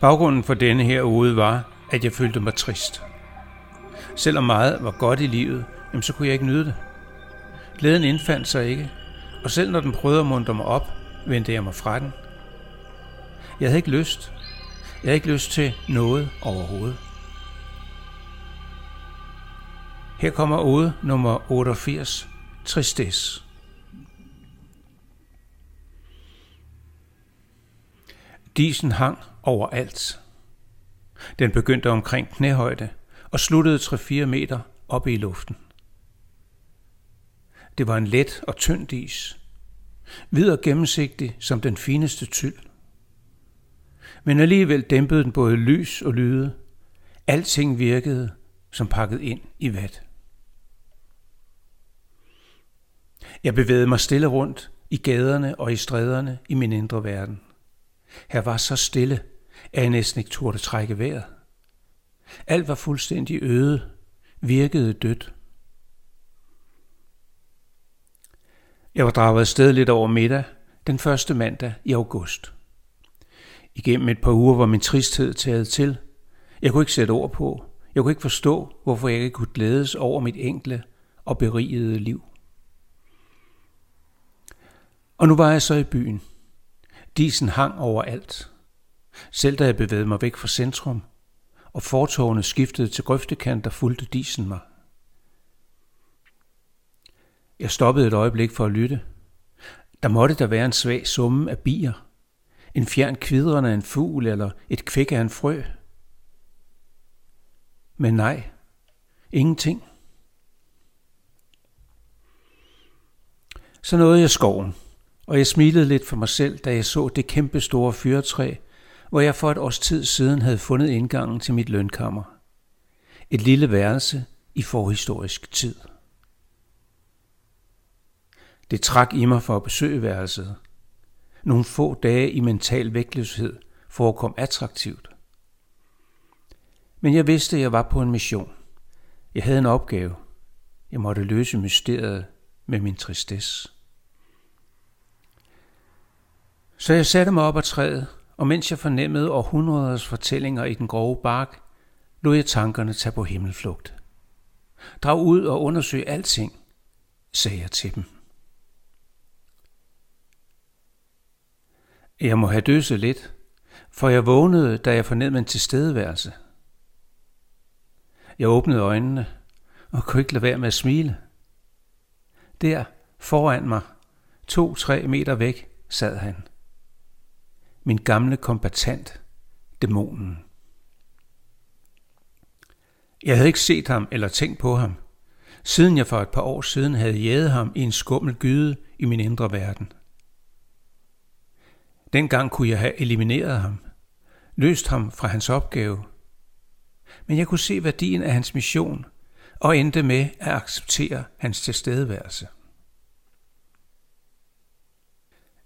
Baggrunden for denne her ude var, at jeg følte mig trist. Selvom meget var godt i livet, jamen så kunne jeg ikke nyde det. Glæden indfandt sig ikke, og selv når den prøvede at muntre mig op, vendte jeg mig fra den. Jeg havde ikke lyst. Jeg havde ikke lyst til noget overhovedet. Her kommer ode nummer 88, Tristesse. Disen hang overalt. Den begyndte omkring knæhøjde og sluttede 3-4 meter oppe i luften. Det var en let og tynd is, hvid og gennemsigtig som den fineste tyld. Men alligevel dæmpede den både lys og lyde. Alting virkede som pakket ind i vat. Jeg bevægede mig stille rundt i gaderne og i stræderne i min indre verden. Her var så stille, at jeg næsten ikke turde trække vejret. Alt var fuldstændig øde, virkede dødt. Jeg var draget afsted lidt over middag, den første mandag i august. Igennem et par uger var min tristhed taget til. Jeg kunne ikke sætte ord på. Jeg kunne ikke forstå, hvorfor jeg ikke kunne glædes over mit enkle og berigede liv. Og nu var jeg så i byen. Disen hang over alt. Selv da jeg bevægede mig væk fra centrum, og fortogene skiftede til grøftekanter, fulgte disen mig. Jeg stoppede et øjeblik for at lytte. Der måtte der være en svag summe af bier. En fjern kvidrende af en fugl eller et kvæk af en frø. Men nej, ingenting. Så nåede jeg skoven og jeg smilede lidt for mig selv, da jeg så det kæmpe store fyretræ, hvor jeg for et års tid siden havde fundet indgangen til mit lønkammer. Et lille værelse i forhistorisk tid. Det trak i mig for at besøge værelset. Nogle få dage i mental vægtløshed forekom attraktivt. Men jeg vidste, at jeg var på en mission. Jeg havde en opgave. Jeg måtte løse mysteriet med min tristesse. Så jeg satte mig op ad træet, og mens jeg fornemmede århundreders fortællinger i den grove bark, lod jeg tankerne tage på himmelflugt. Drag ud og undersøg alting, sagde jeg til dem. Jeg må have døset lidt, for jeg vågnede, da jeg fornemmede en tilstedeværelse. Jeg åbnede øjnene og kunne ikke lade være med at smile. Der, foran mig, to-tre meter væk, sad han min gamle kombatant, dæmonen. Jeg havde ikke set ham eller tænkt på ham, siden jeg for et par år siden havde jæget ham i en skummel gyde i min indre verden. Dengang kunne jeg have elimineret ham, løst ham fra hans opgave, men jeg kunne se værdien af hans mission og endte med at acceptere hans tilstedeværelse.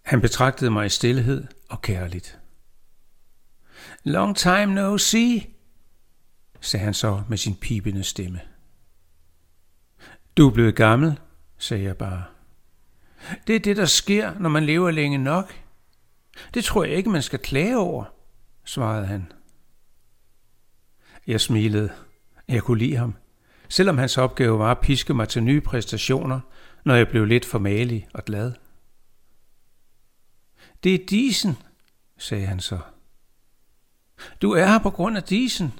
Han betragtede mig i stillhed og kærligt. Long time no see, sagde han så med sin pipende stemme. Du er blevet gammel, sagde jeg bare. Det er det, der sker, når man lever længe nok. Det tror jeg ikke, man skal klage over, svarede han. Jeg smilede. Jeg kunne lide ham, selvom hans opgave var at piske mig til nye præstationer, når jeg blev lidt for malig og glad. Det er disen, sagde han så. Du er her på grund af disen,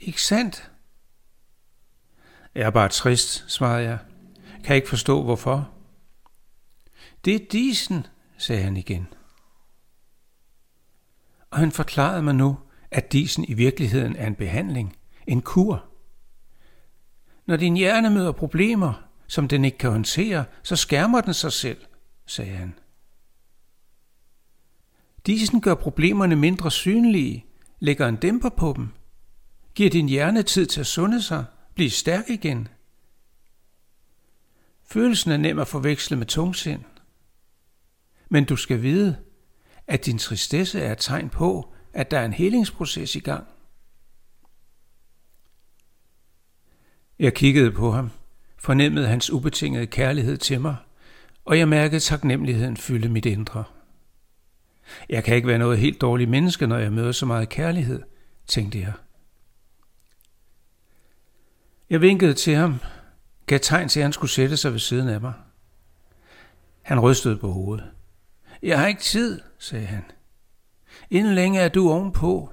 ikke sandt? Jeg er bare trist, svarede jeg. Kan ikke forstå, hvorfor. Det er disen, sagde han igen. Og han forklarede mig nu, at disen i virkeligheden er en behandling, en kur. Når din hjerne møder problemer, som den ikke kan håndtere, så skærmer den sig selv, sagde han. Disen gør problemerne mindre synlige, lægger en dæmper på dem, giver din hjerne tid til at sunde sig, blive stærk igen. Følelsen er nem at forveksle med tungsind. Men du skal vide, at din tristesse er et tegn på, at der er en helingsproces i gang. Jeg kiggede på ham, fornemmede hans ubetingede kærlighed til mig, og jeg mærkede taknemmeligheden fylde mit indre. Jeg kan ikke være noget helt dårligt menneske, når jeg møder så meget kærlighed, tænkte jeg. Jeg vinkede til ham, gav tegn til, at han skulle sætte sig ved siden af mig. Han rystede på hovedet. Jeg har ikke tid, sagde han. Inden længe er du ovenpå,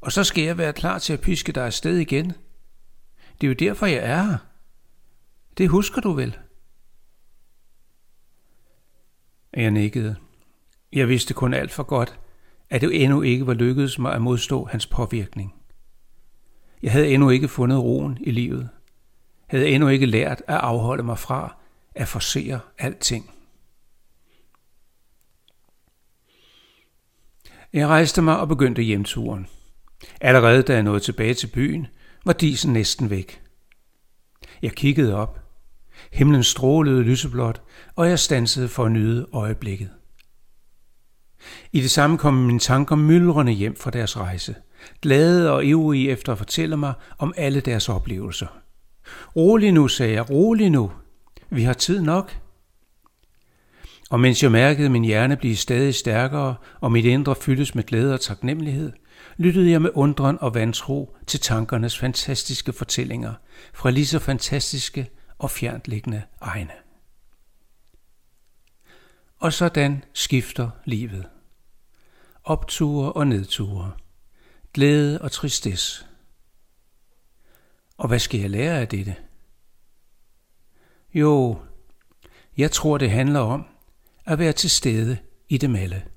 og så skal jeg være klar til at piske dig afsted igen. Det er jo derfor, jeg er her. Det husker du vel? Jeg nikkede. Jeg vidste kun alt for godt, at det endnu ikke var lykkedes mig at modstå hans påvirkning. Jeg havde endnu ikke fundet roen i livet. Havde endnu ikke lært at afholde mig fra at forsere alting. Jeg rejste mig og begyndte hjemturen. Allerede da jeg nåede tilbage til byen, var disen næsten væk. Jeg kiggede op. Himlen strålede lyseblåt, og jeg stansede for at nyde øjeblikket. I det samme kom mine tanker myldrende hjem fra deres rejse, glade og ivrige efter at fortælle mig om alle deres oplevelser. Rolig nu, sagde jeg, rolig nu. Vi har tid nok. Og mens jeg mærkede min hjerne blive stadig stærkere, og mit indre fyldes med glæde og taknemmelighed, lyttede jeg med undren og vantro til tankernes fantastiske fortællinger fra lige så fantastiske og fjerntliggende egne. Og sådan skifter livet. Opture og nedture. Glæde og tristesse. Og hvad skal jeg lære af dette? Jo, jeg tror det handler om at være til stede i dem alle.